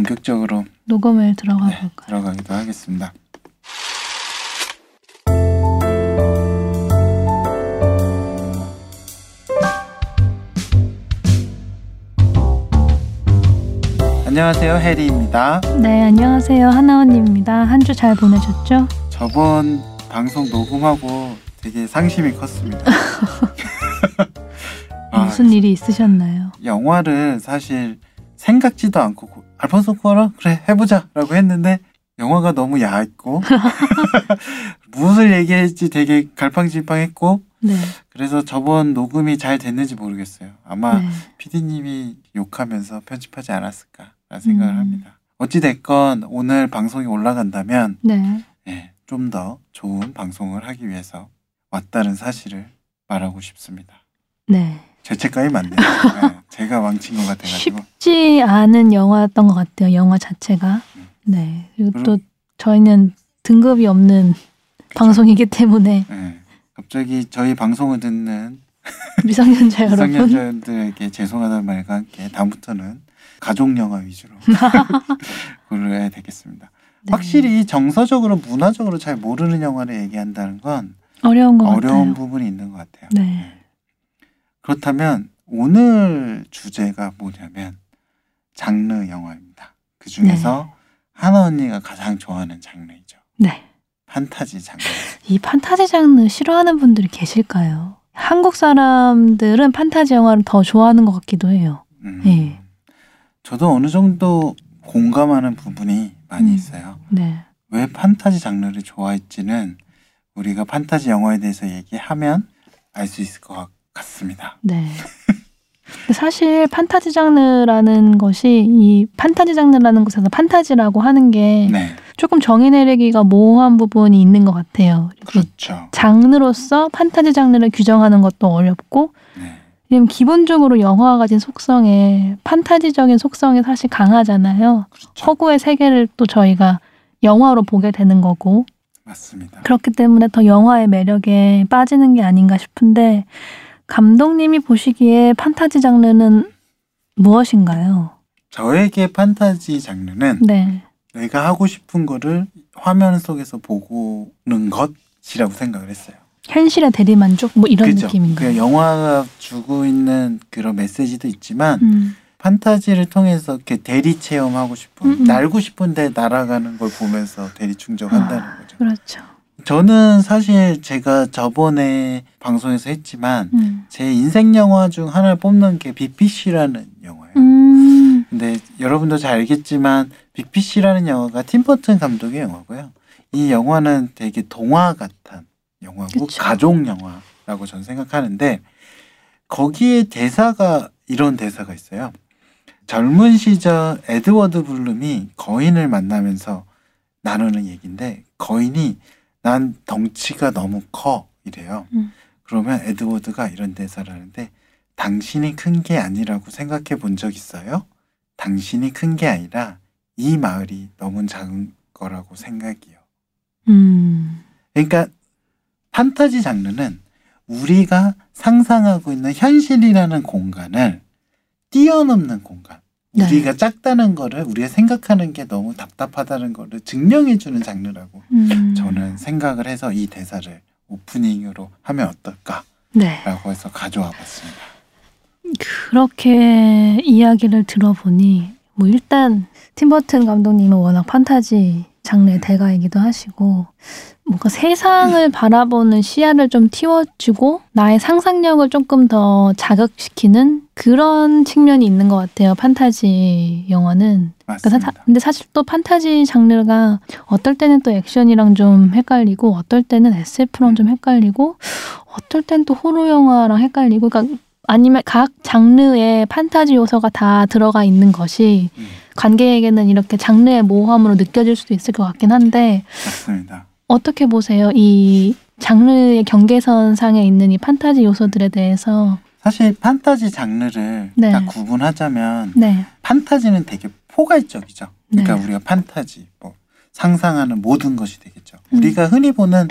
본격적으로 녹음을 들어가 네, 볼까요? 들어가기도 하겠습니다. 안녕하세요 해리입니다. 네, 안녕하세요. 하나원님입니다. 한 주 잘 보내셨죠? 저번 방송 녹음하고 되게 상심이 컸습니다. 아, 무슨 일이 있으셨나요? 영화를 사실 생각지도 않고 고- 알폰소 쿠아론 그래 해보자라고 했는데 영화가 너무 얕고 무엇을 얘기할지 되게 갈팡질팡했고 네. 그래서 저번 녹음이 잘 됐는지 모르겠어요. 아마 네. PD님이 욕하면서 편집하지 않았을까라는 생각을 음. 합니다. 어찌 됐건 오늘 방송이 올라간다면 네. 좀더 좋은 방송을 하기 위해서 왔다는 사실을 말하고 싶습니다. 네. 죄책감이 많네요. 네, 제가 망친 것 같아가지고. 쉽지 않은 영화였던 것 같아요. 영화 자체가. 음. 네. 그리고 그럼- 또 저희는 등급이 없는 그쵸? 방송이기 때문에 네. 갑자기 저희 방송을 듣는 미성년자 여러분. 미성년자들에게 죄송하다는 말과 함께 다음부터는 가족 영화 위주로 고려해야 되겠습니다. 네. 확실히 정서적으로 문화적으로 잘 모르는 영화를 얘기한다는 건 어려운 것 어려운. 부분이 있는 것 같아요. 네. 그렇다면 오늘 주제가 뭐냐면 장르 영화입니다. 그 중에서 하나 언니가 가장 좋아하는 장르이죠. 네. 판타지 장르. 이 판타지 장르 싫어하는 분들이 계실까요? 한국 사람들은 판타지 영화를 더 좋아하는 것 같기도 해요. 음, 예. 저도 어느 정도 공감하는 부분이 많이 음. 있어요. 네. 왜 판타지 장르를 좋아했지는 우리가 판타지 영화에 대해서 얘기하면 알 수 있을 것 같 습니다. 네. 사실 판타지 장르라는 것이 이 판타지 장르라는 곳에서 판타지라고 하는 게 네, 조금 정의 내리기가 모호한 부분이 있는 것 같아요. 이 그렇죠. 장르로서 판타지 장르를 규정하는 것도 어렵고 네, 왜냐면 기본적으로 영화가 가진 속성에 판타지적인 속성이 사실 강하잖아요. 그렇죠. 허구의 세계를 또 저희가 영화로 보게 되는 거고 맞습니다. 그렇기 때문에 더 영화의 매력에 빠지는 게 아닌가 싶은데 감독님이 보시기에 판타지 장르는 무엇인가요? 저에게 판타지 장르는 네. 내가 하고 싶은 거를 화면 속에서 보고는 것이라고 생각을 했어요. 현실의 대리만족 뭐 이런 그죠? 느낌인가요? 그 영화가 주고 있는 그런 메시지도 있지만 음, 판타지를 통해서 이렇게 대리 체험하고 싶은 음, 음. 날고 싶은데 날아가는 걸 보면서 대리 충족한다는 아. 거죠. 그렇죠. 저는 사실 제가 저번에 방송에서 했지만 음. 제 인생 영화 중 하나를 뽑는 게 BPC라는 영화예요. 음, 근데 여러분도 잘 알겠지만 BPC라는 영화가 팀버튼 감독의 영화고요. 이 영화는 되게 동화 같은 영화고 그쵸. 가족 영화라고 저는 생각하는데 거기에 대사가 이런 대사가 있어요. 젊은 시절 에드워드 블룸이 거인을 만나면서 나누는 얘기인데 거인이 난 덩치가 너무 커 이래요. 음. 그러면 에드워드가 이런 대사를 하는데 당신이 큰 게 아니라고 생각해 본 적 있어요? 당신이 큰 게 아니라 이 마을이 너무 작은 거라고 생각이요. 음, 그러니까 판타지 장르는 우리가 상상하고 있는 현실이라는 공간을 뛰어넘는 공간. 네. 우리가 작다는 거를 우리가 생각하는 게 너무 답답하다는 거를 증명해 주는 장르라고 음. 저는 생각을 해서 이 대사를 오프닝으로 하면 어떨까라고 네. 해서 가져와 봤습니다. 그렇게 이야기를 들어보니 뭐 일단 팀버튼 감독님은 워낙 판타지 장르의 대가이기도 하시고 뭔가 세상을 바라보는 시야를 좀 틔워주고 나의 상상력을 조금 더 자극시키는 그런 측면이 있는 것 같아요. 판타지 영화는. 그러니까 사- 맞습니다. 근데 사실 또 판타지 장르가 어떨 때는 또 액션이랑 좀 헷갈리고 어떨 때는 SF랑 좀 헷갈리고 어떨 땐 또 호러 영화랑 헷갈리고 그러니까 아니면 각 장르의 판타지 요소가 다 들어가 있는 것이 음, 관객에게는 이렇게 장르의 모호함으로 느껴질 수도 있을 것 같긴 한데 맞습니다. 어떻게 보세요? 이 장르의 경계선 상에 있는 이 판타지 요소들에 대해서 사실 판타지 장르를 네. 딱 구분하자면 네, 판타지는 되게 포괄적이죠. 그러니까 네. 우리가 판타지, 뭐 상상하는 모든 것이 되겠죠. 음. 우리가 흔히 보는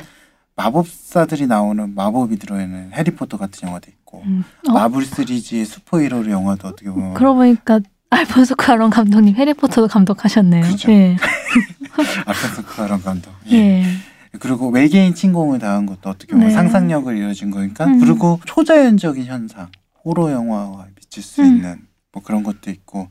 마법사들이 나오는 마법이 들어있는 해리포터 같은 영화도 있고 음. 어? 마블 시리즈의 슈퍼히어로 영화도 어떻게 보면 그러고 보니까 알폰소 쿠아론 감독님 해리포터도 감독하셨네요. 그죠. 예. 알폰소 쿠아론 감독. 예. 예. 그리고 외계인 침공을 당한 것도 어떻게 보면 네. 상상력을 이어진 거니까 음. 그리고 초자연적인 현상 호러 영화와 미칠 수 음. 있는 뭐 그런 것도 있고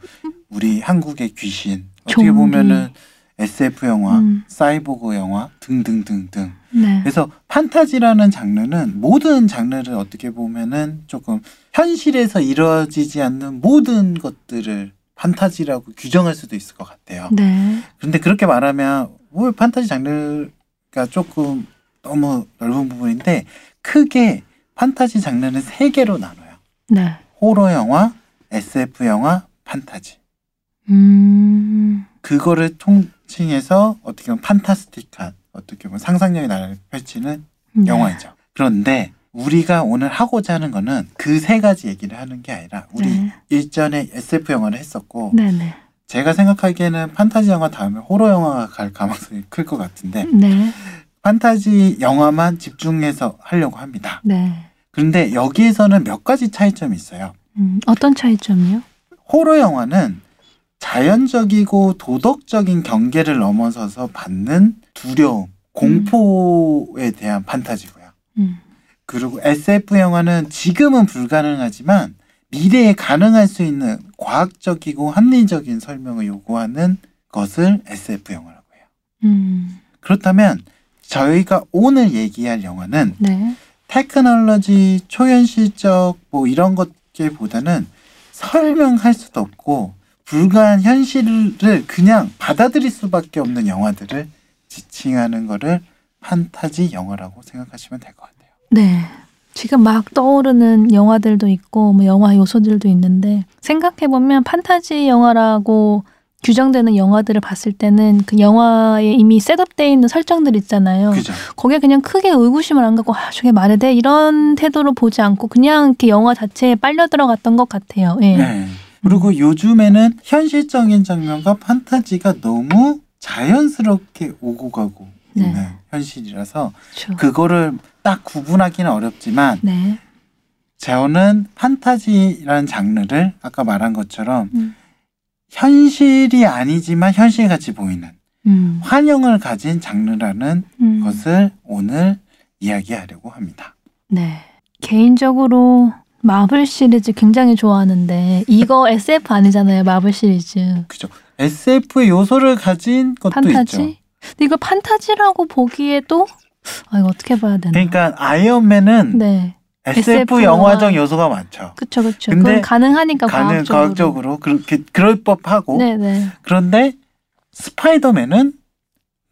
우리 한국의 귀신 어떻게 좀비. 보면은 SF 영화, 음. 사이보그 영화 등등등등. 네. 그래서 판타지라는 장르는 모든 장르를 어떻게 보면은 조금 현실에서 이루어지지 않는 모든 것들을 판타지라고 규정할 수도 있을 것 같아요. 네. 그런데 그렇게 말하면 왜 판타지 장르가 조금 너무 넓은 부분인데 크게 판타지 장르는 세 개로 나눠요. 네. 호러 영화, SF 영화, 판타지. 음. 그거를 통 칭해서 어떻게 보면 판타스틱한 어떻게 보면 상상력의 나라를 펼치는 네. 영화이죠. 그런데 우리가 오늘 하고자 하는 거는 그 세 가지 얘기를 하는 게 아니라 우리 네. 일전에 SF 영화를 했었고 네네. 제가 생각하기에는 판타지 영화 다음에 호러 영화가 갈 가능성이 클 것 같은데 네. 판타지 영화만 집중해서 하려고 합니다. 네. 그런데 여기에서는 몇 가지 차이점이 있어요. 음, 어떤 차이점이요? 호러 영화는 자연적이고 도덕적인 경계를 넘어서서 받는 두려움, 공포에 대한 판타지고요. 음. 그리고 SF 영화는 지금은 불가능하지만 미래에 가능할 수 있는 과학적이고 합리적인 설명을 요구하는 것을 SF 영화라고 해요. 음. 그렇다면 저희가 오늘 얘기할 영화는 네. 테크놀로지, 초현실적 뭐 이런 것보다는 설명할 수도 없고 불가한 현실을 그냥 받아들일 수밖에 없는 영화들을 지칭하는 거를 판타지 영화라고 생각하시면 될 것 같아요. 네. 지금 막 떠오르는 영화들도 있고 뭐 영화 요소들도 있는데 생각해 보면 판타지 영화라고 규정되는 영화들을 봤을 때는 그 영화에 이미 셋업돼 있는 설정들 있잖아요. 그죠? 거기에 그냥 크게 의구심을 안 갖고 아 저게 말이 돼 이런 태도로 보지 않고 그냥 이렇게 영화 자체에 빨려 들어갔던 것 같아요. 예. 네. 그리고 요즘에는 현실적인 장면과 판타지가 너무 자연스럽게 오고 가고 네. 있는 현실이라서 그렇죠. 그거를 딱 구분하기는 어렵지만 네. 저는 판타지라는 장르를 아까 말한 것처럼 음. 현실이 아니지만 현실같이 보이는 음. 환영을 가진 장르라는 음. 것을 오늘 이야기하려고 합니다. 네. 개인적으로 마블 시리즈 굉장히 좋아하는데 이거 SF 아니잖아요. 마블 시리즈. 그죠? SF의 요소를 가진 것도 판타지? 있죠. 근데 이거 판타지라고 보기에도 아 이거 어떻게 봐야 되나? 그러니까 아이언맨은 네. SF, SF 영화적 영화. 요소가 많죠. 그쵸 그쵸. 근데 그건 가능하니까 가능 과학적으로. 과학적으로 그렇게 그럴 법하고 네네. 그런데 스파이더맨은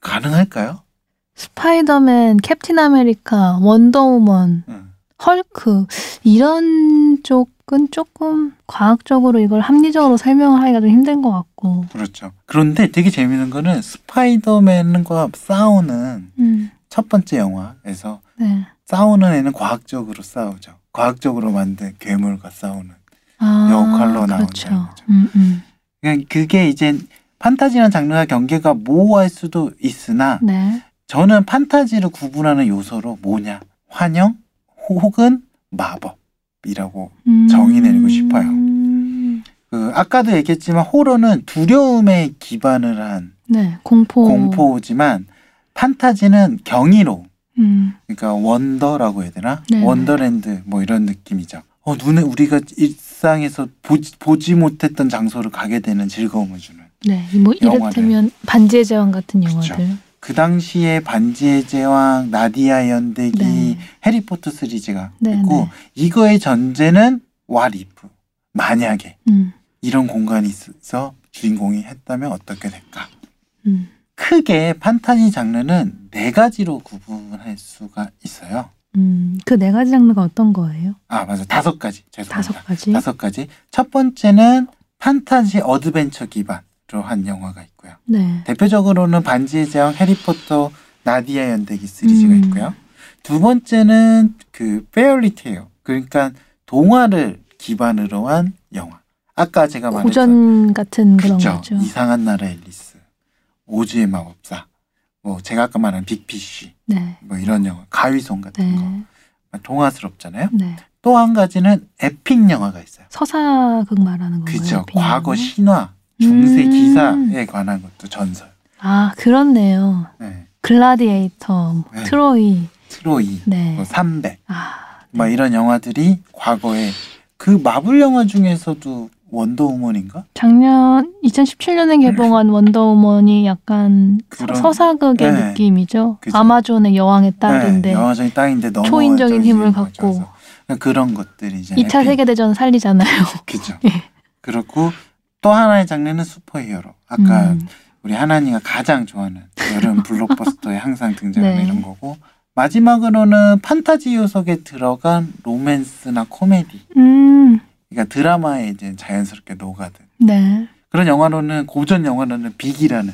가능할까요? 스파이더맨, 캡틴 아메리카, 원더우먼, 응. 헐크 이런 쪽은 조금 과학적으로 이걸 합리적으로 설명을 하기가 좀 힘든 것 같고. 그렇죠. 그런데 되게 재밌는 거는 스파이더맨과 싸우는 음. 첫 번째 영화에서 네. 싸우는 애는 과학적으로 싸우죠. 과학적으로 만든 괴물과 싸우는. 아, 역할로 나온다는 그렇죠. 거죠. 음, 음. 그게 이제 판타지라는 장르와 경계가 모호할 수도 있으나 네. 저는 판타지를 구분하는 요소로 뭐냐? 환영 혹은 마법이라고 음. 정의 내리고 싶어요. 그 아까도 얘기했지만 호러는 두려움에 기반을 한 네, 공포. 공포지만 판타지는 경이로움. 음. 그러니까 원더라고 해야 되나? 네. 원더랜드 뭐 이런 느낌이죠. 어, 눈에 우리가 일상에서 보지, 보지 못했던 장소를 가게 되는 즐거움을 주는. 네, 뭐. 이를테면 반지의 제왕 같은. 영화들. 그 당시에 반지의 제왕, 나디아 연대기, 네. 해리포터 시리즈가 네, 있고 네. 이거의 전제는 와리프. 만약에 음. 이런 공간이 있어서 주인공이 했다면 어떻게 될까? 음. 크게 판타지 장르는 네 가지로 구분할 수가 있어요. 음. 그 네 가지 장르가 어떤 거예요? 아 맞아 다섯 가지 죄송합니다. 다섯 가지. 다섯 가지. 첫 번째는 판타지 어드벤처 기반으로 한 영화가 있고요. 네. 대표적으로는 반지의 제왕, 해리포터, 나니아 연대기 시리즈가 음. 있고요. 두 번째는 그 fairy tale 그러니까 동화를 기반으로 한 영화. 아까 제가 말했던 고전 같은 그런 그쵸 거죠. 이상한 나라 앨리스, 오즈의 마법사, 뭐 제가 아까 말한 빅피쉬, 네. 뭐 이런 영화, 가위손 같은 네. 거 동화스럽잖아요. 네. 또한 가지는 epic 영화가 있어요. 서사극 말하는 건가요? 그죠. 빈 과거? 신화, 중세 음. 기사에 관한 것도 전설. 아 그렇네요. 네. 글라디에이터, 뭐 네. 트로이, 트로이, 네. 뭐 300, 아, 뭐 이런 영화들이 과거에 그 마블 영화 중에서도 원더우먼인가? 작년 2017년에 개봉한 원더우먼이 약간 서- 그런- 서사극의 네. 느낌이죠. 그죠. 아마존의 여왕의 딸인데 네, 영화적인 땅인데 너무 초인적인 힘을. 갖고. 그런 것들이 이제 2차 epic. 세계대전 살리잖아요. 그죠. 예. 그렇고 또 하나의 장르는 슈퍼히어로. 아까 음. 우리 하나님가 가장 좋아하는 여름 블록버스터에 항상 등장하는 네. 이런 거고 마지막으로는 판타지 요소에 들어간 로맨스나 코미디. 음, 그러니까 드라마에 이제 자연스럽게 녹아든 네. 그런 영화로는 고전 영화로는 빅이라는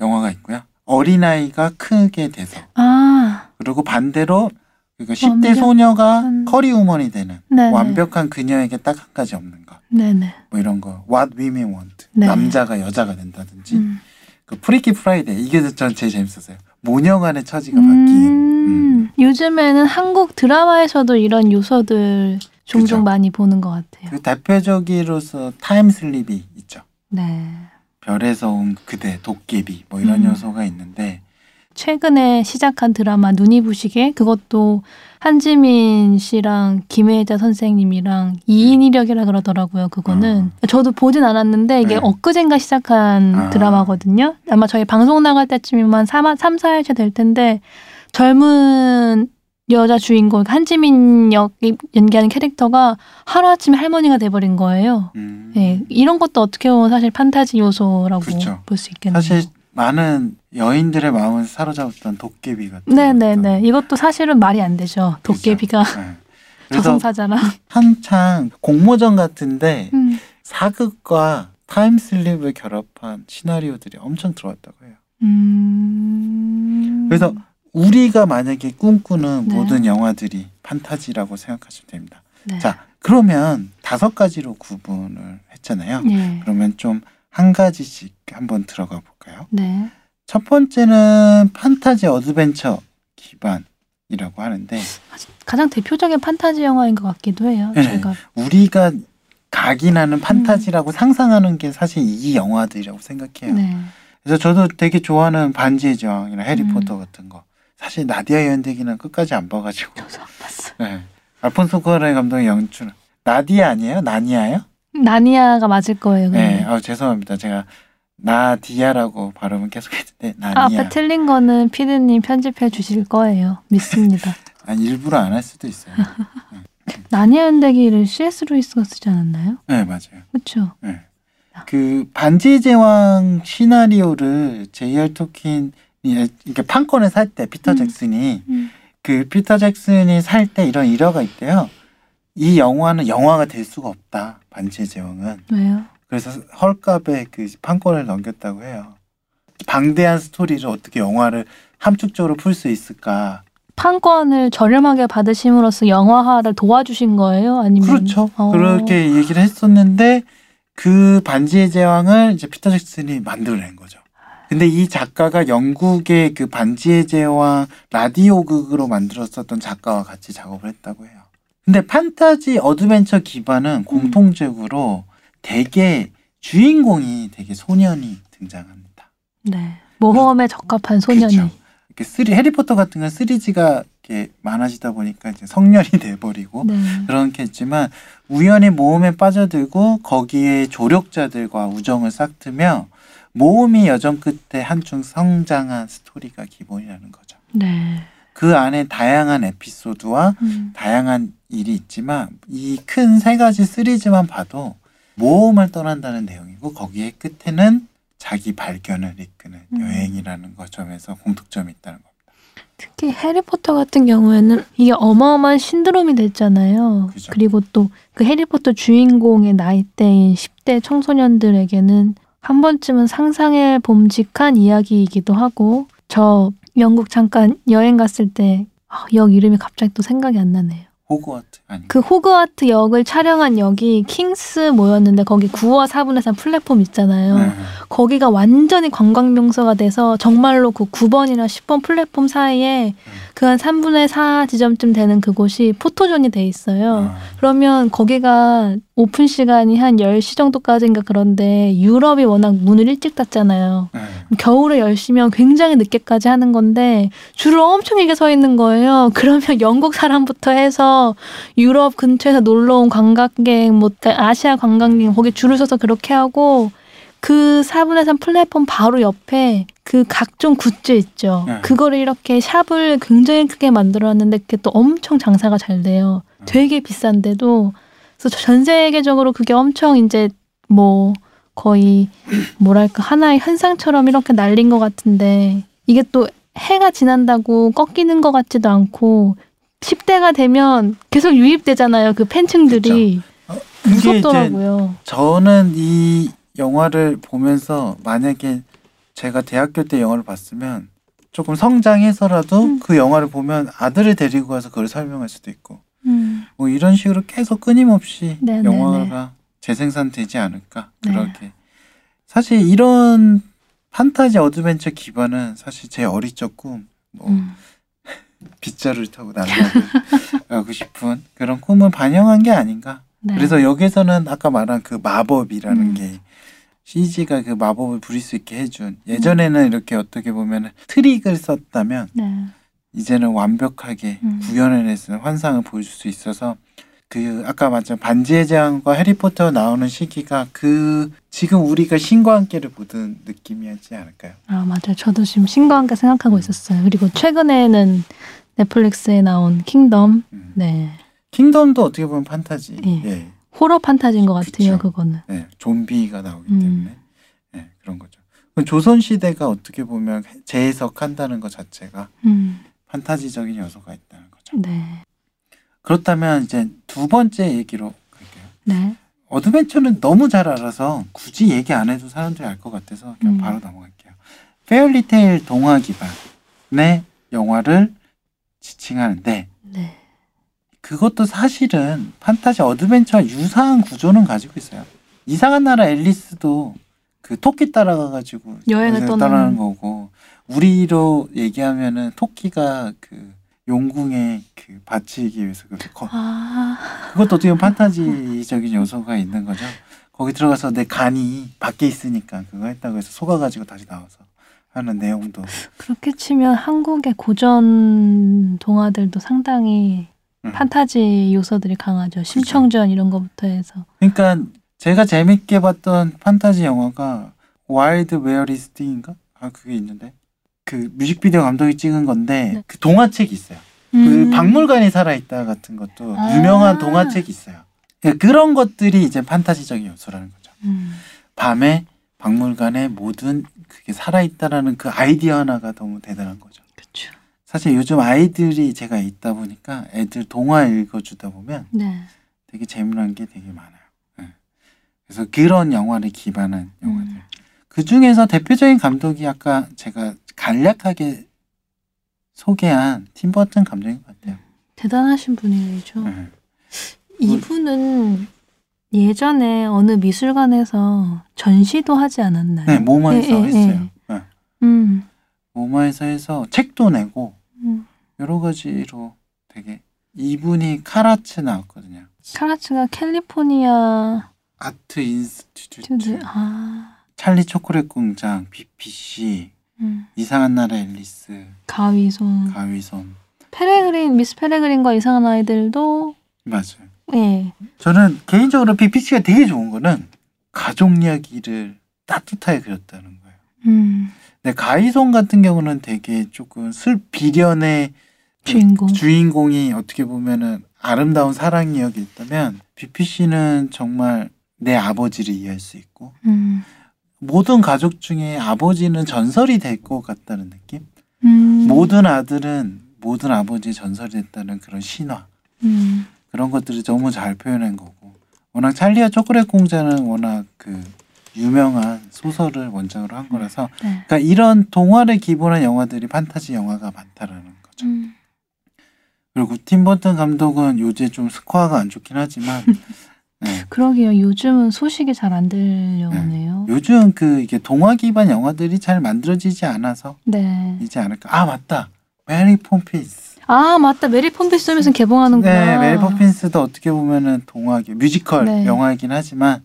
영화가 있고요. 어린아이가 크게 돼서 아, 그리고 반대로 그러니까 10대 완벽한- 소녀가 커리어우먼이 되는 네네. 완벽한 그녀에게 딱 한 가지 없는 것. 네네. 뭐 이런 거. What women want. 네. 남자가 여자가 된다든지. 음. 그 Freaky Friday 이게 전 제일 재밌었어요. 모녀 간의 처지가 바뀐. 음. 음, 요즘에는 한국 드라마에서도 이런 요소들 종종 그죠. 많이 보는 것 같아요. 그 대표적으로서 타임슬립이 있죠. 네. 별에서 온 그대, 도깨비 뭐 이런 음. 요소가 있는데 최근에 시작한 드라마 눈이 부시게 그것도 한지민 씨랑 김혜자 선생님이랑 2인 1역이라 그러더라고요. 그거는 저도 보진 않았는데 이게 네. 엊그젠가 시작한 아. 드라마거든요. 아마 저희 방송 나갈 때쯤이면 3, 3 4회차 될 텐데 젊은 여자 주인공 한지민 역이 연기하는 캐릭터가 하루아침에 할머니가 돼버린 거예요. 음. 네, 이런 것도 어떻게 보면 사실 판타지 요소라고 그쵸. 볼수 있겠네요. 사실 많은 여인들의 마음을 사로잡았던 도깨비 같은 네네네. 이것도 사실은 말이 안 되죠. 도깨비가 그죠? 네. 저승사자랑. 한창 공모전 같은데 음. 사극과 타임슬립을 결합한 시나리오들이 엄청 들어왔다고 해요. 음. 그래서 우리가 만약에 꿈꾸는 네. 모든 영화들이 판타지라고 생각하시면 됩니다. 네. 자, 그러면 다섯 가지로 구분을 했잖아요. 네. 그러면 좀 한 가지씩 한번 들어가 볼 까요? 네. 첫 번째는 판타지 어드벤처 기반이라고 하는데 가장 대표적인 판타지 영화인 것 같기도 해요. 네. 제가. 우리가 각인하는 판타지라고 상상하는 게 사실 이 영화들이라고 생각해요. 음. 네. 그래서 저도 되게 좋아하는 반지의 제왕이나 음. 해리포터 같은 거. 사실 나니아 연대기는 끝까지 안 봐가지고. 저도 안 봤어요. 네. 알폰소 쿠아론 감독의 연출. 나디아 아니에요? 나니아요? 나니아가 맞을 거예요. 네. 근데. 아 죄송합니다. 제가 나디아라고 발음을 계속 했는데 아, 나니아. 앞에 틀린 거는 피디님 편집해 주실 거예요. 믿습니다. 아니 일부러 안 할 수도 있어요. 나니아 연대기를 C.S. 루이스가 쓰지 않았나요? 네 맞아요. 그렇죠. 네. 그 반지의 제왕 시나리오를 제이알 토킨이 이렇게 판권을 살 때 피터 음. 잭슨이 음. 그 피터 잭슨이 살 때 이런 일화가 있대요. 이 영화는 영화가 될 수가 없다. 반지의 제왕은. 왜요? 그래서 헐값에 그 판권을 넘겼다고 해요. 방대한 스토리를 어떻게 영화를 함축적으로 풀 수 있을까? 판권을 저렴하게 받으심으로써 영화화를 도와주신 거예요? 아니면 그렇죠. 어. 그렇게 얘기를 했었는데 그 반지의 제왕을 이제 피터 잭슨이 만들어낸 거죠. 근데 이 작가가 영국의 그 반지의 제왕 라디오 극으로 만들었었던 작가와 같이 작업을 했다고 해요. 근데 판타지 어드벤처 기반은 공통적으로 되게 주인공이 되게 소년이 등장합니다. 네. 모험에 적합한 소년이. 그쵸. 이렇게 쓰리 해리포터 같은 건 시리즈가 이렇게 많아지다 보니까 이제 성년이 돼버리고 네. 그렇게 했지만 우연히 모험에 빠져들고 거기에 조력자들과 우정을 싹트며 모험이 여정 끝에 한층 성장한 스토리가 기본이라는 거죠. 네. 그 안에 다양한 에피소드와 음. 다양한 일이 있지만 이 큰 세 가지 시리즈만 봐도 모험을 떠난다는 내용이고 거기에 끝에는 자기 발견을 이끄는 음. 여행이라는 것 점에서 공통점이 있다는 겁니다. 특히 해리포터 같은 경우에는 이게 어마어마한 신드롬이 됐잖아요. 그죠. 그리고 또 그 해리포터 주인공의 나이대인 10대 청소년들에게는 한 번쯤은 상상해 봄직한 이야기이기도 하고 저 영국 잠깐 여행 갔을 때 아, 역 이름이 갑자기 또 생각이 안 나네요. 호그와트 아니. 그 호그와트 역을 촬영한 역이 킹스 뭐였는데 거기 9와 4분의 3 플랫폼 있잖아요. 네. 거기가 완전히 관광 명소가 돼서 정말로 그 9번이나 10번 플랫폼 사이에 그한 3분의 4 지점쯤 되는 그곳이 포토존이 돼 있어요. 아, 그러면 거기가 오픈 시간이 한 10시 정도까지인가 그런데 유럽이 워낙 문을 일찍 닫잖아요. 네. 겨울에 10시면 굉장히 늦게까지 하는 건데 줄을 엄청 길게 서 있는 거예요. 그러면 영국 사람부터 해서 유럽 근처에서 놀러 온 관광객, 뭐 아시아 관광객 거기 줄을 서서 그렇게 하고 그 4분의 3 플랫폼 바로 옆에 그 각종 굿즈 있죠. 네. 그거를 이렇게 샵을 굉장히 크게 만들었는데 그게 또 엄청 장사가 잘 돼요. 되게 비싼데도 그래서 전 세계적으로 그게 엄청 이제 뭐 거의 뭐랄까 하나의 현상처럼 이렇게 날린 것 같은데 이게 또 해가 지난다고 꺾이는 것 같지도 않고 10대가 되면 계속 유입되잖아요. 그 팬층들이 그게 이제 무섭더라고요. 저는 이 영화를 보면서 만약에 제가 대학교 때 영화를 봤으면 조금 성장해서라도 음. 그 영화를 보면 아들을 데리고 가서 그걸 설명할 수도 있고 음, 뭐 이런 식으로 계속 끊임없이 네, 네, 영화가 재생산되지 않을까 네. 그렇게 사실 이런 판타지 어드벤처 기반은 사실 제 어릴 적 꿈, 뭐 음. 빗자루를 타고 날아가고 싶은 그런 꿈을 반영한 게 아닌가. 네. 그래서 여기서는 아까 말한 그 마법이라는 음. 게 CG가 그 마법을 부릴 수 있게 해준 예전에는 이렇게 어떻게 보면 트릭을 썼다면 네. 이제는 완벽하게 음. 구현해내서 환상을 보여줄 수 있어서 그 아까 말한 반지의 제왕과 해리포터 나오는 시기가 그 지금 우리가 신과 함께를 보던 느낌이었지 않을까요? 아 맞아요. 저도 지금 신과 함께 생각하고 있었어요. 그리고 최근에는 넷플릭스에 나온 킹덤, 음. 네 킹덤도 어떻게 보면 판타지. 예. 예. 호러 판타지인 것 같아요. 그쵸. 그거는. 예, 좀비가 나오기 음. 때문에 예, 그런 거죠. 조선 시대가 어떻게 보면 재해석한다는 것 자체가 음, 판타지적인 요소가 있다는 거죠. 네, 그렇다면 이제 두 번째 얘기로 갈게요. 네, 어드벤처는 너무 잘 알아서 굳이 얘기 안 해도 사람들이 알 것 같아서 그냥 음. 바로 넘어갈게요. fairy tale 동화 기반의 영화를 지칭하는데 네. 그것도 사실은 판타지 어드벤처와 유사한 구조는 가지고 있어요. 이상한 나라 앨리스도 그 토끼 따라가가지고 여행을. 떠나는 거고 우리로 얘기하면은 토끼가 그 용궁에 그 바치기 위해서 그렇게 커. 아, 그것도 어떻게 보면 판타지적인 요소가 있는 거죠. 거기 들어가서 내 간이 밖에 있으니까 그거 했다고 해서 속아가지고 다시 나와서 하는 내용도 그렇게 치면 한국의 고전 동화들도 상당히 음. 판타지 요소들이 강하죠. 심청전 이런 거부터 해서. 그러니까 제가 재밌게 봤던 판타지 영화가 Wild Where Is Thing인가? 아 그게 있는데 그 뮤직비디오 감독이 찍은 건데 네. 그 동화책이 있어요. 그 음. 박물관이 살아있다 같은 것도 아. 유명한 동화책이 있어요. 그러니까 그런 것들이 이제 판타지적인 요소라는 거죠. 음, 밤에 박물관에 모든 그게 살아있다라는 그 아이디어 하나가 너무 대단한 거죠. 그렇죠. 사실 요즘 아이들이 제가 있다 보니까 애들 동화 읽어주다 보면 네. 되게 재미난 게 되게 많아요. 예. 그래서 그런 영화를 기반한 영화들. 음. 그 중에서 대표적인 감독이 아까 제가 간략하게 소개한 팀버튼 감독인 것 같아요. 대단하신 분이죠. 예. 이분은 예전에 어느 미술관에서 전시도 하지 않았나요? 네, 모마에서 예, 예, 했어요. 예. 음, MoMA에서 해서 책도 내고 음. 여러 가지로 되게 이분이 CalArts 나왔거든요. CalArts가 California Art Institute, tute 아, 찰리 초콜릿 공장, BBC, 음. 이상한 나라 앨리스, 가위손, 가위손. 페레그린 미스 페레그린과 이상한 아이들도 맞아요. 예, 저는 개인적으로 BBC가 되게 좋은 거는 가족 이야기를 따뜻하게 그렸다는 거예요. 음, 근데 가이손 같은 경우는 되게 조금 슬 비련의 주인공. 주인공이 어떻게 보면은 아름다운 사랑 이야기 있다면 BBC는 정말 내 아버지를 이해할 수 있고 음, 모든 가족 중에 아버지는 전설이 될 것 같다는 느낌? 음, 모든 아들은 모든 아버지의 전설이 됐다는 그런 신화 음, 그런 것들을 너무 잘 표현한 거고 워낙 찰리와 초콜릿 공자는 워낙 그 유명한 소설을 원작으로 한 거라서 네. 그러니까 이런 동화를 기본한 영화들이 판타지 영화가 많다라는 거죠. 음, 그리고 팀 버튼 감독은 요새 좀 스코어가 안 좋긴 하지만 네. 그러게요. 요즘은 소식이 잘 안 들려오네요. 요즘 그 이게 동화 기반 영화들이 잘 만들어지지 않아서 네. 이지 않을까. 아 맞다. 메리 포핀스. 아 맞다. 메리 포핀스 좀 있으면 개봉하는구나. 네, 메리 포핀스도 어떻게 보면은 동화 기- 뮤지컬 네. 영화이긴 하지만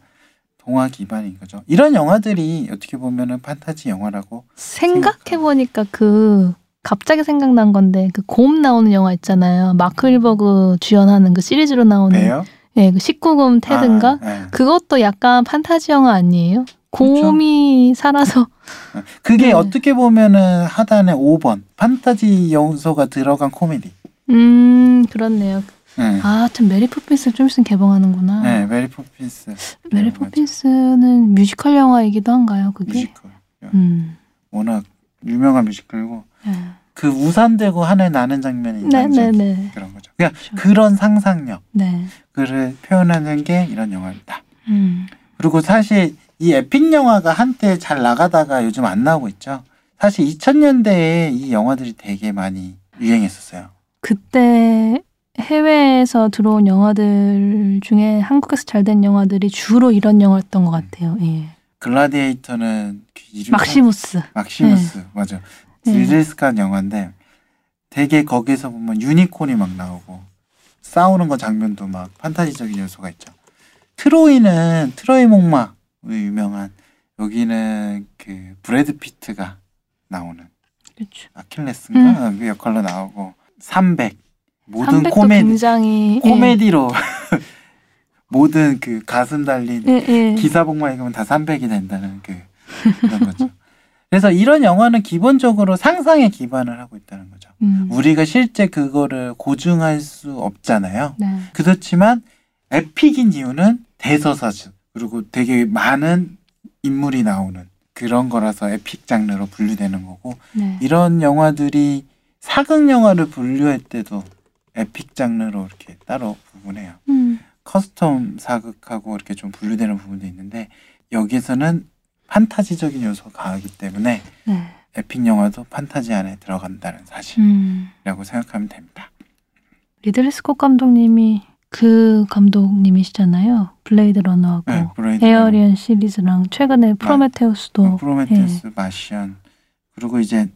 동화 기반인 거죠. 이런 영화들이 어떻게 보면은 판타지 영화라고 생각해 보니까 그 갑자기 생각난 건데 그 곰 나오는 영화 있잖아요. 마크 월버그 주연하는 그 시리즈로 나오는 배요. 예, 그 19금 테드인가? 아, 네. 그것도 약간 판타지 영화 아니에요? 그렇죠. 곰이 살아서 그게 네. 어떻게 보면은 하단에 5번 판타지 요소가 들어간 코미디. 음 그렇네요. 네. 아 참 메리 포핀스 좀 있으면 개봉하는구나. 네, 메리 포핀스 메리 네. 포핀스는 뮤지컬 영화이기도 한가요? 그게? 뮤지컬. 음. 워낙 유명한 뮤지컬이고 네. 그 우산 들고 하늘 나는 장면이 네네네. 그런 거죠. 그냥 그렇죠. 그런 상상력 네. 그를 표현하는 게 이런 영화입니다. 음. 그리고 사실 이 epic 영화가 한때 잘 나가다가 요즘 안 나오고 있죠. 사실 2000년대에 이 영화들이 되게 많이 유행했었어요. 그때 해외에서 들어온 영화들 중에 한국에서 잘 된 영화들이 주로 이런 영화였던 것 같아요. 예. 글라디에이터는 그 이름 막시무스. 막시무스 맞아. 네. 리들리 스캇 영화인데 되게 거기서 보면 유니콘이 막 나오고 싸우는 거 장면도 막 판타지적인 요소가 있죠. 트로이는 트로이 목마 유명한 여기는 그 브래드 피트가 나오는 그렇죠. 아킬레스인가 그 역할로 나오고 300 모든 300도 코미디 굉장히 코미디로 모든 그 가슴 달린 예, 예. 기사복만 입으면 다 300이 된다는 그 그런 거죠. 그래서 이런 영화는 기본적으로 상상에 기반을 하고 있다는 거죠. 음. 우리가 실제 그거를 고증할 수 없잖아요. 네. 그렇지만 epic인 이유는 대서사고 그리고 되게 많은 인물이 나오는 그런 거라서 epic 장르로 분류되는 거고 네. 이런 영화들이 사극 영화를 분류할 때도 epic 장르로 이렇게 따로 구분해요. 음. costume 사극하고 이렇게 좀 분류되는 부분도 있는데 여기서는 판타지적인 요소가 강하기 때문에 네. epic 영화도 판타지 안에 들어간다는 사실이라고 음. 생각하면 됩니다. 리들리 스콧 감독님이 그 감독님이시잖아요. 블레이드 러너하고 네, 블레이드, 에일리언 시리즈랑 최근에 프로메테우스도 어, 프로메테우스, 마션 그리고 이제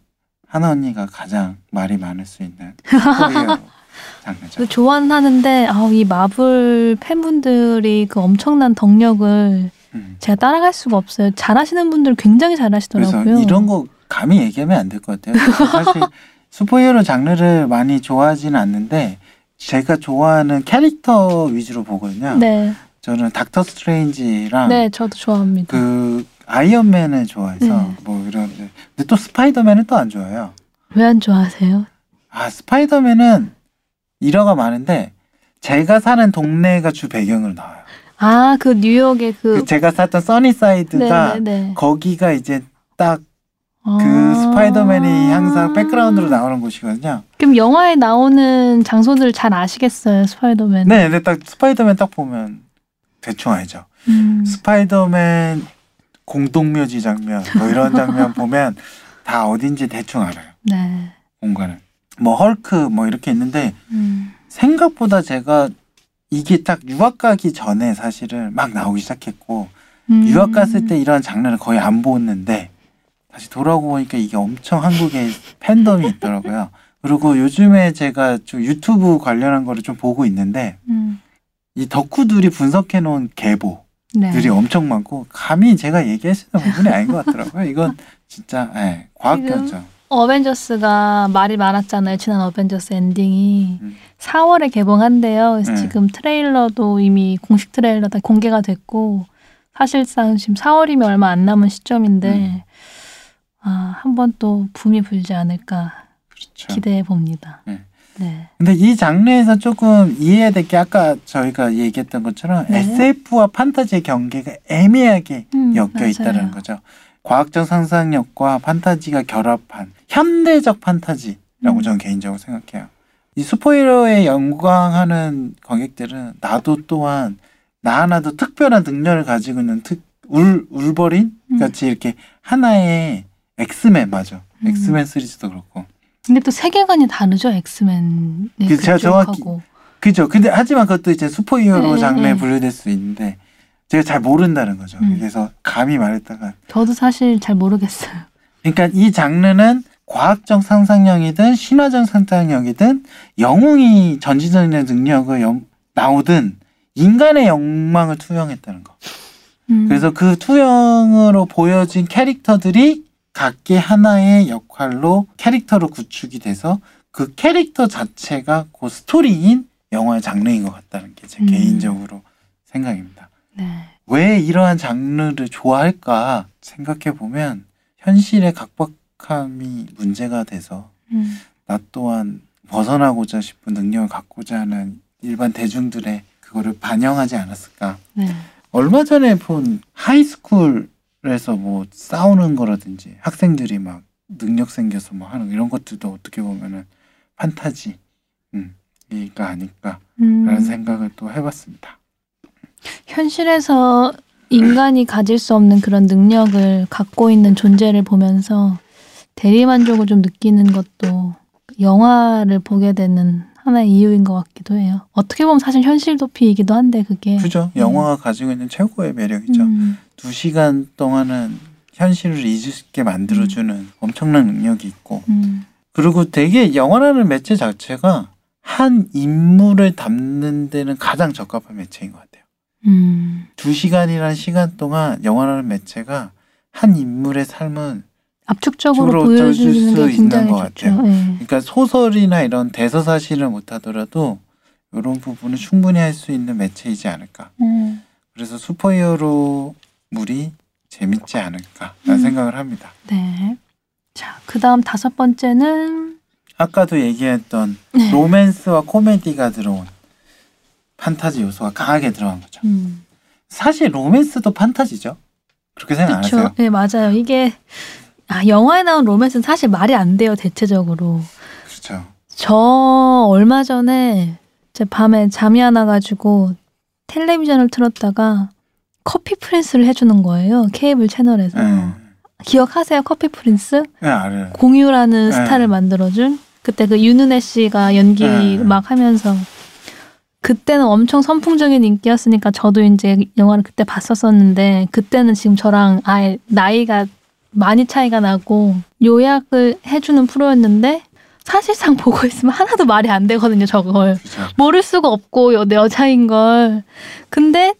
하나 언니가 가장 말이 많을 수 있는 장르죠. 그 좋아하는데 아우 이 마블 팬분들이 그 엄청난 덕력을 음. 제가 따라갈 수가 없어요. 잘하시는 분들 굉장히 그래서 잘하시더라고요. 이런 거 감히 얘기하면 안 될 것 같아요. 사실 슈퍼히어로 장르를 많이 좋아하지는 않는데 제가 좋아하는 캐릭터 위주로 보거든요. 네, 저는 닥터 스트레인지랑 네, 저도 좋아합니다. 그 아이언맨을 좋아해서 네. 뭐 이런 근데 또 스파이더맨은 또 안 좋아해요. 왜 안 좋아하세요? 아 스파이더맨은 일화가 많은데 제가 사는 동네가 주 배경으로 나와요. 아, 그 뉴욕의 그, 그 제가 살던 써니사이드가 네, 네, 네. 거기가 이제 딱 그 아. 스파이더맨이 항상 백그라운드로 나오는 곳이거든요. 그럼 영화에 나오는 장소들 잘 아시겠어요, 스파이더맨? 네, 근데 딱 스파이더맨 딱 보면 대충 알죠. 음, 스파이더맨 공동묘지 장면 뭐 이런 장면 보면 다 어딘지 대충 알아요. 네. 공간을. 뭐 헐크 뭐 이렇게 있는데 음, 생각보다 제가 이게 딱 유학 가기 전에 사실은 막 나오기 시작했고 음. 유학 갔을 때 이런 장르를 거의 안 보았는데 다시 돌아오고 보니까 이게 엄청 한국에 팬덤이 있더라고요. 그리고 요즘에 제가 좀 유튜브 관련한 거를 좀 보고 있는데 음, 이 덕후들이 분석해 놓은 계보 들이 네. 엄청 많고 감히 제가 얘기할 수 있는 부분이 아닌 것 같더라고요. 이건 진짜 예, 과학견죠. 어벤져스가 말이 많았잖아요. 지난 어벤져스 엔딩이 음. 4월에 개봉한대요. 그래서 네. 지금 트레일러도 이미 공식 트레일러 다 공개가 됐고 사실상 지금 4월이면 얼마 안 남은 시점인데 음. 아, 한 번 또 붐이 불지 않을까 그렇죠. 기대해 봅니다. 네. 네. 근데 이 장르에서 조금 이해해야 될게 아까 저희가 얘기했던 것처럼 네. SF와 판타지의 경계가 애매하게 음, 엮여 맞아요. 있다는 거죠. 과학적 상상력과 판타지가 결합한 현대적 판타지라고 음. 저는 개인적으로 생각해요. 이 슈퍼히어로에 영광하는 관객들은 나도 또한 나 하나도 특별한 능력을 가지고 있는 특, 울, 울버린 음. 같이 이렇게 하나의 엑스맨 맞아. 음. 엑스맨 시리즈도 그렇고 근데 또 세계관이 다르죠 엑스맨의 그 제가 그쪽하고. 그죠. 근데 하지만 그것도 이제 슈퍼히어로 네, 장르에 네. 분류될 수 있는데 제가 잘 모른다는 거죠. 음. 그래서 감히 말했다가 저도 사실 잘 모르겠어요. 그러니까 이 장르는 과학적 상상력이든 신화적 상상력이든 영웅이 전지전의 능력을 염- 나오든 인간의 욕망을 투영했다는 거. 음. 그래서 그 투영으로 보여진 캐릭터들이 각기 하나의 역할로 캐릭터로 구축이 돼서 그 캐릭터 자체가 그 스토리인 영화의 장르인 것 같다는 게제 음. 개인적으로 생각입니다. 네. 왜 이러한 장르를 좋아할까 생각해 보면 현실의 각박함이 문제가 돼서 음. 나 또한 벗어나고자 싶은 능력을 갖고자 하는 일반 대중들의 그거를 반영하지 않았을까. 네. 얼마 전에 본 하이스쿨 에서 뭐 싸우는 거라든지 학생들이 막 능력 생겨서 뭐 하는 이런 것들도 어떻게 보면은 판타지, 음, 이가 아닐까라는 음. 생각을 또 해봤습니다. 현실에서 인간이 가질 수 없는 그런 능력을 갖고 있는 존재를 보면서 대리만족을 좀 느끼는 것도 영화를 보게 되는 하나의 이유인 것 같기도 해요. 어떻게 보면 사실 현실 도피이기도 한데 그게. 그죠? 영화가 가지고 있는 최고의 매력이죠. 음, 두 시간 동안은 현실을 잊을 수 있게 만들어주는 엄청난 능력이 있고 음, 그리고 되게 영화라는 매체 자체가 한 인물을 담는 데는 가장 적합한 매체인 것 같아요. 음. 두 시간이라는 시간 동안 영화라는 매체가 한 인물의 삶은 압축적으로 보여주는 줄게수 굉장히 있는 것 좋죠. 같아요. 예. 그러니까 소설이나 이런 대서사실을 못하더라도 이런 부분을 충분히 할 수 있는 매체이지 않을까. 음. 그래서 슈퍼히어로물이 재밌지 않을까라는 음. 생각을 합니다. 네. 자, 그 다음 다섯 번째는 아까도 얘기했던 네. 로맨스와 코미디가 들어온 판타지 요소가 강하게 들어간 거죠. 음. 사실 로맨스도 판타지죠. 그렇게 생각 안 그렇죠. 하세요? 네, 맞아요. 이게 아, 영화에 나온 로맨스는 사실 말이 안 돼요, 대체적으로. 그렇죠. 저 얼마 전에 제 밤에 잠이 안 와가지고 텔레비전을 틀었다가 커피 프린스를 해주는 거예요. 케이블 채널에서. 네. 기억하세요? 커피 프린스? 네, 알아요. 공유라는 네. 스타를 만들어준 그때 그 윤은혜 씨가 연기 네. 막 하면서 그때는 엄청 선풍적인 인기였으니까 저도 이제 영화를 그때 봤었었는데 그때는 지금 저랑 아예 나이가 많이 차이가 나고 요약을 해주는 프로였는데 사실상 보고 있으면 하나도 말이 안 되거든요 저걸 그렇죠. 모를 수가 없고 여, 여자인 걸 근데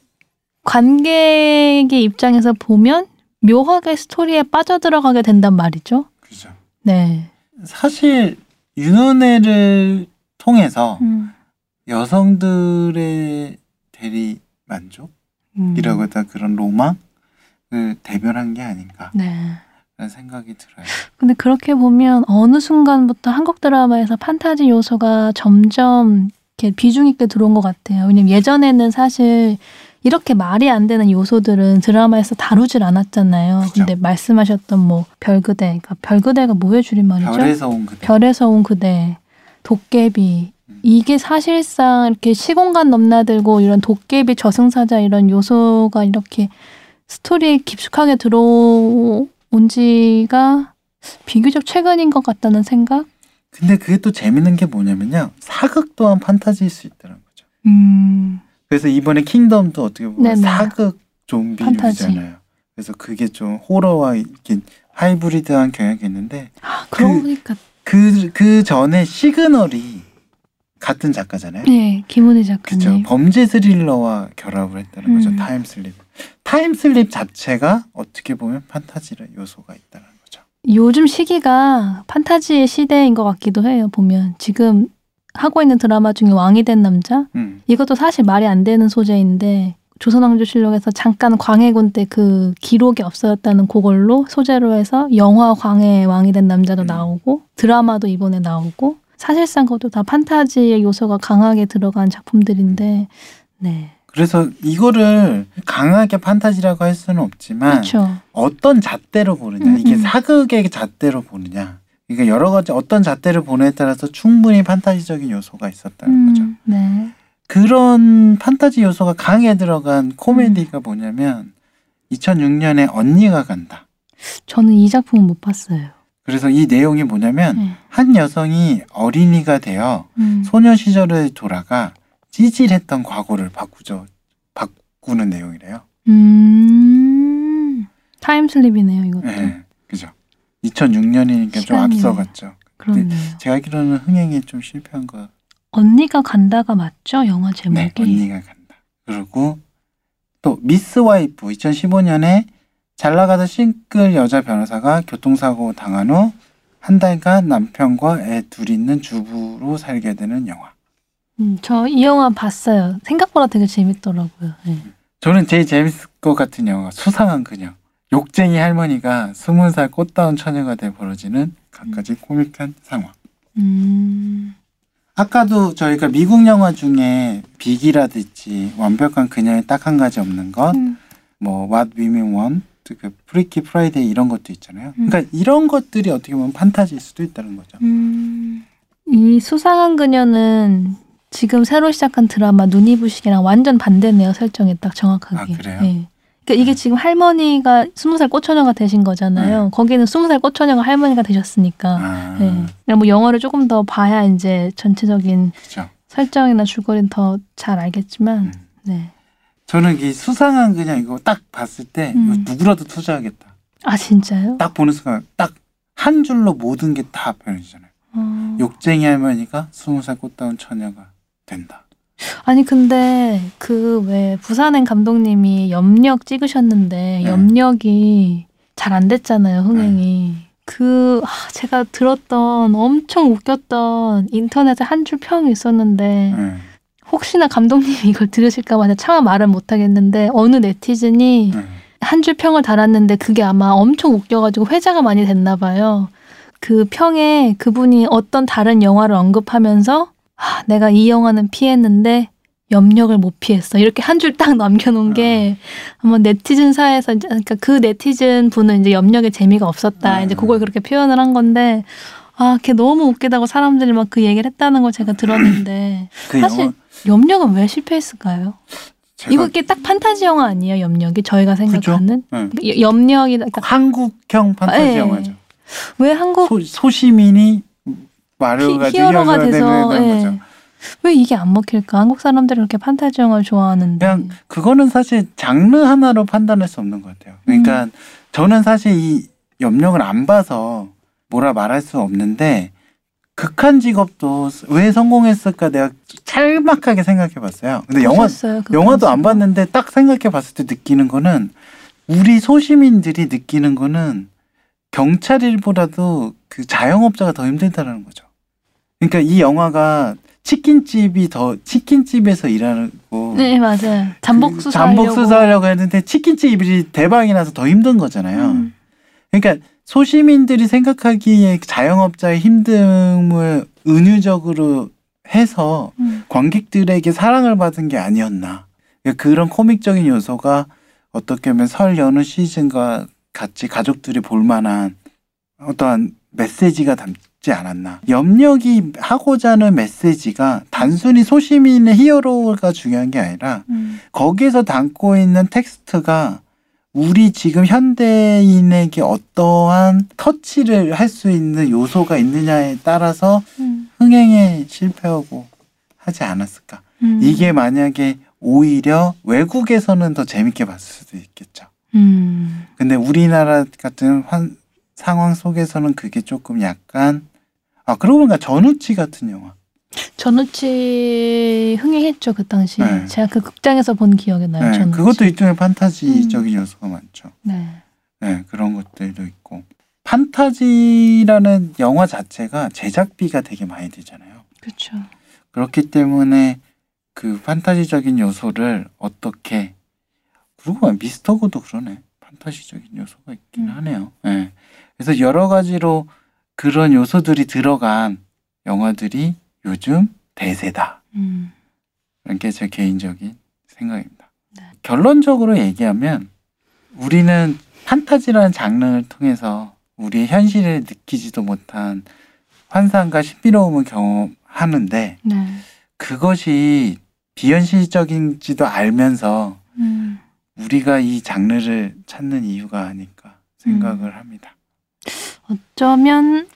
관객의 입장에서 보면 묘하게 스토리에 빠져들어가게 된단 말이죠 그렇죠. 네. 사실 윤은혜를 통해서 음. 여성들의 대리 만족이라고 음. 해다 그런 로망을 대변한 게 아닌가 라는 네. 생각이 들어요. 근데 그렇게 보면 어느 순간부터 한국 드라마에서 판타지 요소가 점점 이렇게 비중 있게 들어온 것 같아요. 왜냐면 예전에는 사실 이렇게 말이 안 되는 요소들은 드라마에서 다루질 않았잖아요. 그쵸. 근데 말씀하셨던 뭐 별그대, 그러니까 별그대가 뭐의 줄임말이죠? 별에서 온 그대. 별에서 온 그대, 도깨비. 음. 이게 사실상 이렇게 시공간 넘나들고 이런 도깨비 저승사자 이런 요소가 이렇게 스토리에 깊숙하게 들어 온 지가 비교적 최근인 것 같다는 생각? 근데 그게 또 재밌는 게 뭐냐면요. 사극 또한 판타지일 수 있다는 거죠. 음, 그래서 이번에 킹덤도 어떻게 보면 네네. 사극 좀비류잖아요. 그래서 그게 좀 호러와 이렇게 하이브리드한 경향이 있는데 아, 그러고 그- 보니까 그, 그 전에 시그널이 같은 작가잖아요. 네, 김은희 그죠. 작가님. 범죄 스릴러와 결합을 했다는 거죠. 음. 타임슬립. 타임슬립 자체가 어떻게 보면 판타지의 요소가 있다는 거죠. 요즘 시기가 판타지의 시대인 것 같기도 해요. 보면 지금 하고 있는 드라마 중에 왕이 된 남자 음. 이것도 사실 말이 안 되는 소재인데 조선왕조실록에서 잠깐 광해군 때 그 기록이 없어졌다는 그걸로 소재로 해서 영화 광해 왕이 된 남자도 음. 나오고 드라마도 이번에 나오고 사실상 그것도 다 판타지의 요소가 강하게 들어간 작품들인데 네 그래서 이거를 강하게 판타지라고 할 수는 없지만 그렇죠 어떤 잣대로 보느냐 음, 이게 음. 사극의 잣대로 보느냐 그러니까 여러 가지 어떤 잣대를 보느냐에 따라서 충분히 판타지적인 요소가 있었다는 거죠. 음, 네 그런 판타지 요소가 강하게 들어간 코미디가 뭐냐면 2006년에 언니가 간다. 저는 이 작품은 못 봤어요 그래서 이 내용이 뭐냐면 네. 한 여성이 어린이가 되어 음. 소녀 시절에 돌아가 찌질했던 과거를 바꾸죠. 바꾸는 내용이래요. 음. 타임슬립이네요, 이것도. 네, 그죠. 2006년이니까 좀. 앞서갔죠. 그렇네요. 제가 알기로는 흥행에 좀 실패한 거. 언니가 간다가 맞죠? 영화 제목이. 네, 언니가 간다. 그리고 또 미스 와이프 2015년에 잘 나가던 싱글 여자 변호사가 교통사고 당한 후 한 달간 남편과 애둘 있는 주부로 살게 되는 영화. 음, 저 이 영화 봤어요. 생각보다 되게 재밌더라고요. 네. 저는 제일 재밌을 것 같은 영화가 수상한 그녀. 욕쟁이 할머니가 스무 살 꽃다운 처녀가 돼 벌어지는 갖가지 코믹한 상황. 음. 아까도 저희가 미국 영화 중에 빅이라든지 완벽한 그녀에게 딱 한 가지 없는 것, 음. 뭐 What Women Want, 그 Freaky Friday 이런 것도 있잖아요. 음. 그러니까 이런 것들이 어떻게 보면 판타지일 수도 있다는 거죠. 음. 이 수상한 그녀는 지금 새로 시작한 드라마 눈이 부시기랑 완전 반대네요. 설정이 딱 정확하게. 아, 그래요? 네. 그러니까 이게 지금 할머니가 스무 살 꽃처녀가 되신 거잖아요. 거기는 스무 살 꽃처녀가 할머니가 되셨으니까. 아, 네. 그냥 뭐 영화를 조금 더 봐야 이제 전체적인 그렇죠. 설정이나 줄거리는 더 잘 알겠지만, 음. 네. 저는 이 수상한 그냥 이거 딱 봤을 때 음. 누구라도 투자하겠다. 아 진짜요? 딱 보는 순간 딱 한 줄로 모든 게 다 표현이잖아요. 어. 욕쟁이 할머니가 스무 살 꽃다운 처녀가 된다. 아니 근데 그 왜 부산행 감독님이 염력 찍으셨는데 네. 염력이 잘 안 됐잖아요 흥행이. 그 아, 제가 들었던 엄청 웃겼던 인터넷에 한 줄 평이 있었는데 네. 혹시나 감독님이 이걸 들으실까봐 차마 말은 못하겠는데 어느 네티즌이 네. 한줄 평을 달았는데 그게 아마 엄청 웃겨가지고 회자가 많이 됐나 봐요. 그 평에 그분이 어떤 다른 영화를 언급하면서 아, 내가 이 영화는 피했는데 염력을 못 피했어. 이렇게 한 줄 딱 남겨놓은 게 아마 네티즌 사에서 이제 그러니까 그 네티즌 분은 이제 염력에 재미가 없었다. 음. 이제 그걸 그렇게 표현을 한 건데 아, 걔 너무 웃기다고 사람들이 막 그 얘기를 했다는 걸 제가 들었는데 그 사실 영화 염력은 왜 실패했을까요? 이거 딱 판타지 영화 아니에요? 염력이 저희가 생각하는 네. 여- 염력이 그러니까 한국형 판타지 예. 영화죠. 왜 한국 소, 소시민이 마루가 히, 히어로가 돼서. 거죠. 왜 이게 안 먹힐까? 한국 사람들이 그렇게 판타지 영화를 좋아하는데 그냥 그거는 사실 장르 하나로 판단할 수 없는 것 같아요. 그러니까 저는 사실 이 염력을 안 봐서 뭐라 말할 수 없는데 극한 직업도 왜 성공했을까 내가 짤막하게 생각해 봤어요. 근데 영화? 그 영화도 안? 봤는데 딱 생각해 봤을 때 느끼는 거는 우리 소시민들이 느끼는 거는 경찰 일보다도 그 자영업자가 더 힘들다는 거죠. 그러니까 이 영화가 치킨집이 더 치킨집에서 일하고 네 맞아요. 잠복 그 수사 잠복 수사하려고 했는데 치킨집이 대박이 나서 더 힘든 거잖아요. 음. 그러니까 소시민들이 생각하기에 자영업자의 힘듦을 은유적으로 해서 음. 관객들에게 사랑을 받은 게 아니었나. 그러니까 그런 코믹적인 요소가 어떻게 보면 설 연휴 시즌과 같이 가족들이 볼 만한 어떠한 메시지가 담지 않았나. 염력이 하고자 하는 메시지가 단순히 소시민의 히어로가 중요한 게 아니라 음. 거기에서 담고 있는 텍스트가 우리 지금 현대인에게 어떠한 터치를 할 수 있는 요소가 있느냐에 따라서 음. 흥행에 실패하고 하지 않았을까. 음. 이게 만약에 오히려 외국에서는 더 재밌게 봤을 수도 있겠죠. 음. 근데 우리나라 같은 환, 상황 속에서는 그게 조금 약간 아 그러고 보니까 전우치 같은 영화 전우치 흥행했죠 그 당시. 네. 제가 그 극장에서 본 기억이 나요. 네. 그것도 일종의 판타지적인 요소가 많죠. 네. 네, 그런 것들도 있고. 판타지라는 영화 자체가 제작비가 되게 많이 들잖아요. 그렇죠. 그렇기 때문에 그 판타지적인 요소를 어떻게 그러고 보면 미스터고도 그러네. 판타지적인 요소가 있긴 음. 하네요. 네. 그래서 여러 가지로 그런 요소들이 들어간 영화들이 요즘 대세다. 음. 이런 게 제 개인적인 생각입니다. 네. 결론적으로 얘기하면 우리는 판타지라는 장르를 통해서 우리의 현실을 느끼지도 못한 환상과 신비로움을 경험하는데 네. 그것이 비현실적인지도 알면서 음. 우리가 이 장르를 찾는 이유가 아닐까 생각을 합니다. 어쩌면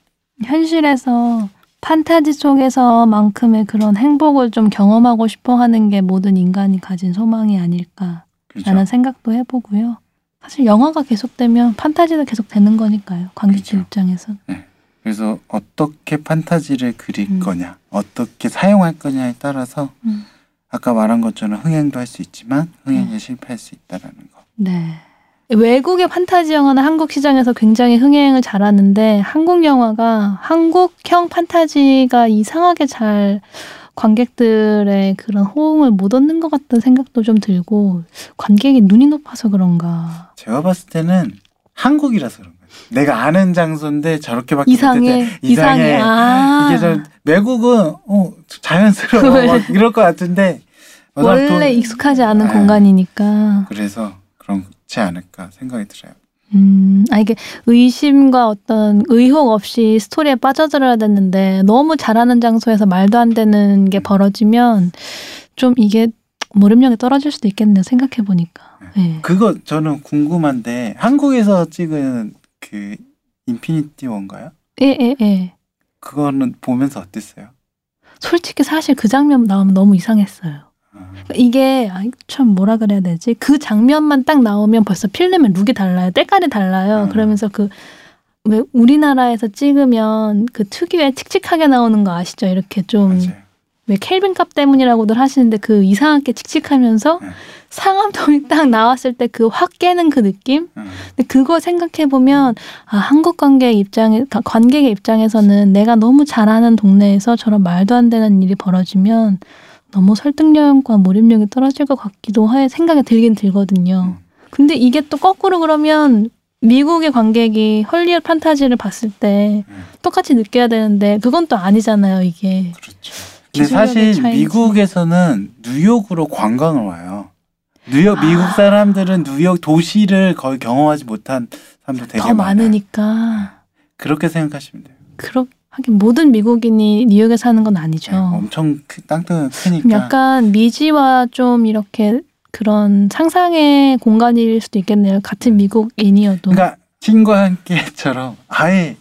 현실에서 판타지 속에서만큼의 그런 행복을 좀 경험하고 싶어 하는 게 모든 인간이 가진 소망이 아닐까라는 그렇죠. 생각도 해보고요. 사실 영화가 계속되면 판타지도 계속 되는 거니까요. 관객들 그렇죠. 입장에선. 그래서 어떻게 판타지를 그릴 음. 거냐, 어떻게 사용할 거냐에 따라서 음. 아까 말한 것처럼 흥행도 할 수 있지만 흥행에 실패할 수 있다라는 거. 네. 외국의 판타지 영화는 한국 시장에서 굉장히 흥행을 잘하는데 한국 영화가 한국형 판타지가 이상하게 잘 관객들의 그런 호응을 못 얻는 것 같다는 생각도 좀 들고 관객이 눈이 높아서 그런가 제가 봤을 때는 한국이라서 그런. 내가 아는 장소인데 저렇게밖에 이상해 못했대. 이상해 아 이게 좀 외국은 어 자연스러워 막 이럴 것 같은데 원래 돈- 익숙하지 않은 네. 공간이니까 그래서 그렇지 않을까 생각이 들어요. 음, 아, 이게 의심과 어떤 의혹 없이 스토리에 빠져들어야 됐는데 너무 잘 아는 장소에서 말도 안 되는 게 벌어지면 좀 이게 몰입력이 떨어질 수도 있겠네요. 생각해 보니까. 예. 그거 저는 궁금한데 한국에서 찍은 그 인피니티 워인가요? 예, 예, 예. 그거는 보면서 어땠어요? 솔직히 사실 그 장면 나오면 너무 이상했어요. 아, 이게 아, 참 뭐라 그래야 되지? 그 장면만 딱 나오면 벌써 필름의 룩이 달라요. 때깔이 달라요. 음. 그러면서 그 왜 우리나라에서 찍으면 그 특유의 칙칙하게 나오는 거 아시죠? 이렇게 좀 맞아요. 왜 켈빈 값 때문이라고들 하시는데 그 이상하게 칙칙하면서 네. 상암동이 딱 나왔을 때 그 확 깨는 그 느낌? 음, 근데 그거 생각해 보면 아 한국 관객 입장에 가- 관객의 입장에서는 내가 너무 잘하는 동네에서 저런 말도 안 되는 일이 벌어지면 너무 설득력과 몰입력이 떨어질 것 같기도 해 생각이 들긴 들거든요. 음. 근데 이게 또 거꾸로 그러면 미국의 관객이 헐리우드 판타지를 봤을 때 음. 똑같이 느껴야 되는데 그건 또 아니잖아요 이게. 그렇죠. 근데 사실 차이지. 미국에서는 뉴욕으로 관광을 와요. 뉴욕 미국 아. 사람들은 뉴욕 도시를 거의 경험하지 못한 사람도 되게 더 많아요. 많으니까 그렇게 생각하시면 돼요. 그렇 하긴 모든 미국인이 뉴욕에 사는 건 아니죠. 네, 엄청 크, 땅덩이 크니까. 약간 미지와 좀 이렇게 그런 상상의 공간일 수도 있겠네요. 같은 미국인이어도. 그러니까 신과 함께처럼 아예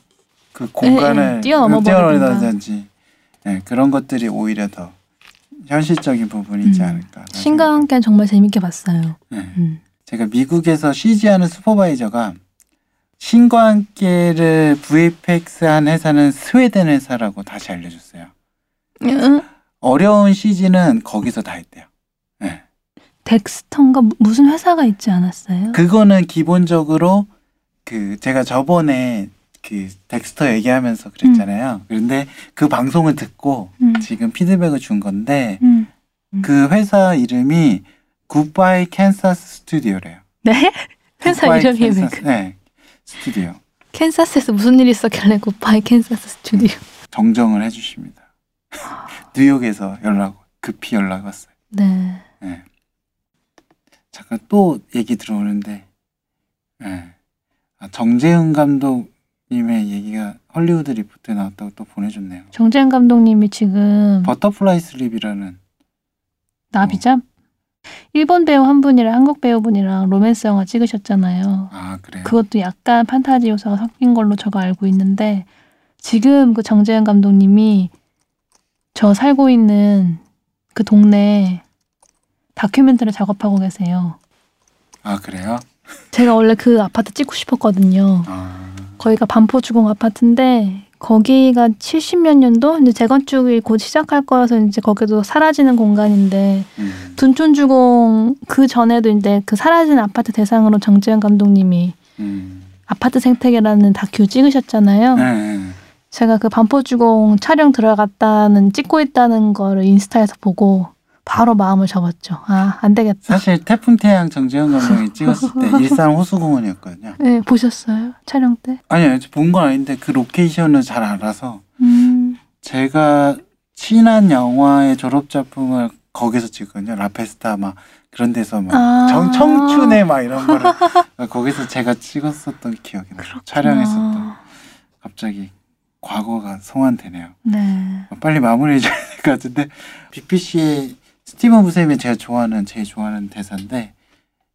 그 공간을 예, 뛰어넘어 뛰어넘어다든지 네, 그런 것들이 오히려 더 현실적인 부분이지 음. 않을까. 신과 함께 정말 재밌게 봤어요. 네. 음. 제가 미국에서 CG하는 슈퍼바이저가 신과 함께를 VFX한 회사는 스웨덴 회사라고 다시 알려줬어요. 응? 어려운 CG는 거기서 다 했대요. 네. 덱스턴가 무- 무슨 회사가 있지 않았어요? 그거는 기본적으로 그 제가 저번에 그 덱스터 얘기하면서 그랬잖아요. 그런데 그 방송을 듣고 음. 지금 피드백을 준 건데 음. 그 회사 이름이 Goodbye Kansas Studio래요. 네? 회사 이름이 Kansas- 그- 네. Studio. Kansas에서 무슨 일이 있었길래 Goodbye Kansas Studio. 정정을 해 주십니다. 뉴욕에서 연락 급히 연락 왔어요. 네. 네. 잠깐 또 얘기 들어오는데 네. 아, 정재은 감독님의 얘기가 Hollywood Reporter에 나왔다고 또 보내줬네요. 정재은 감독님이 지금 Butterfly Sleep이라는 나비잠 일본 배우 한 분이랑 한국 배우분이랑 로맨스 영화 찍으셨잖아요. 아 그래요. 그것도 약간 판타지 요소가 섞인 걸로 제가 알고 있는데 지금 그 정재은 감독님이 저 살고 있는 그 동네 다큐멘터리 작업하고 계세요. 아 그래요? 제가 원래 그 아파트 찍고 싶었거든요. 아 거기가 반포주공 아파트인데 거기가 70몇 년도 이제 재건축이 곧 시작할 거라서 이제 거기도 사라지는 공간인데 음. 둔촌주공 그 전에도 이제 그 사라진 아파트 대상으로 정재은 감독님이 음. 아파트 생태계라는 다큐 찍으셨잖아요. 네, 네. 제가 그 반포주공 촬영 들어갔다는 찍고 있다는 거를 인스타에서 보고 바로 마음을 접었죠. 아, 안 되겠다. 사실 태풍 태양 정재은 감독이 찍었을 때 일산 호수공원이었거든요. 네, 보셨어요? 촬영 때? 아니요, 본 건 아닌데 그 로케이션을 잘 알아서 음, 제가 친한 영화의 졸업 작품을 거기서 찍거든요. 라페스타 막 그런 데서 막 아. 정, 청춘의 막 이런 거를 거기서 제가 찍었었던 기억이 나요. 촬영했었던 갑자기 과거가 소환되네요. 네. 빨리 마무리해줘야 될 것 같은데 BPC의 스티븐 부셈이 제가 좋아하는 제일 좋아하는 대사인데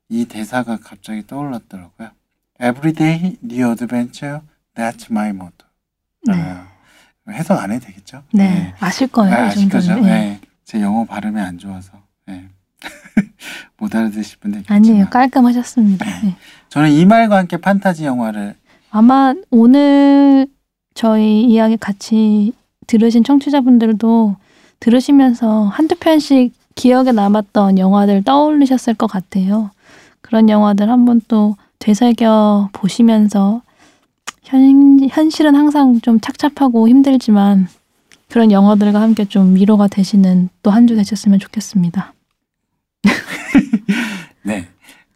이 대사가 갑자기 떠올랐더라고요. Every day new adventure, That's my motto. 네. 아, 해석 안 해도 되겠죠? 네. 아실 거예요. 아, 이 아실 거죠? 네. 네. 제 영어 발음이 안 좋아서 네. 못 알아듣으실 분들 아니에요. 깔끔하셨습니다. 네. 저는 이 말과 함께 판타지 영화를 아마 오늘 저희 이야기 같이 들으신 청취자분들도 들으시면서 한두 편씩 기억에 남았던 영화들 떠올리셨을 것 같아요. 그런 영화들 한번 또 되새겨 보시면서 현, 현실은 항상 좀 착잡하고 힘들지만 그런 영화들과 함께 좀 위로가 되시는 또 한 주 되셨으면 좋겠습니다. 네.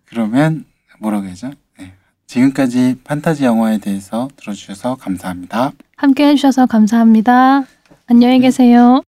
그러면 뭐라고 해야죠? 네. 지금까지 판타지 영화에 대해서 들어주셔서 감사합니다. 함께 해주셔서 감사합니다. 안녕히 계세요.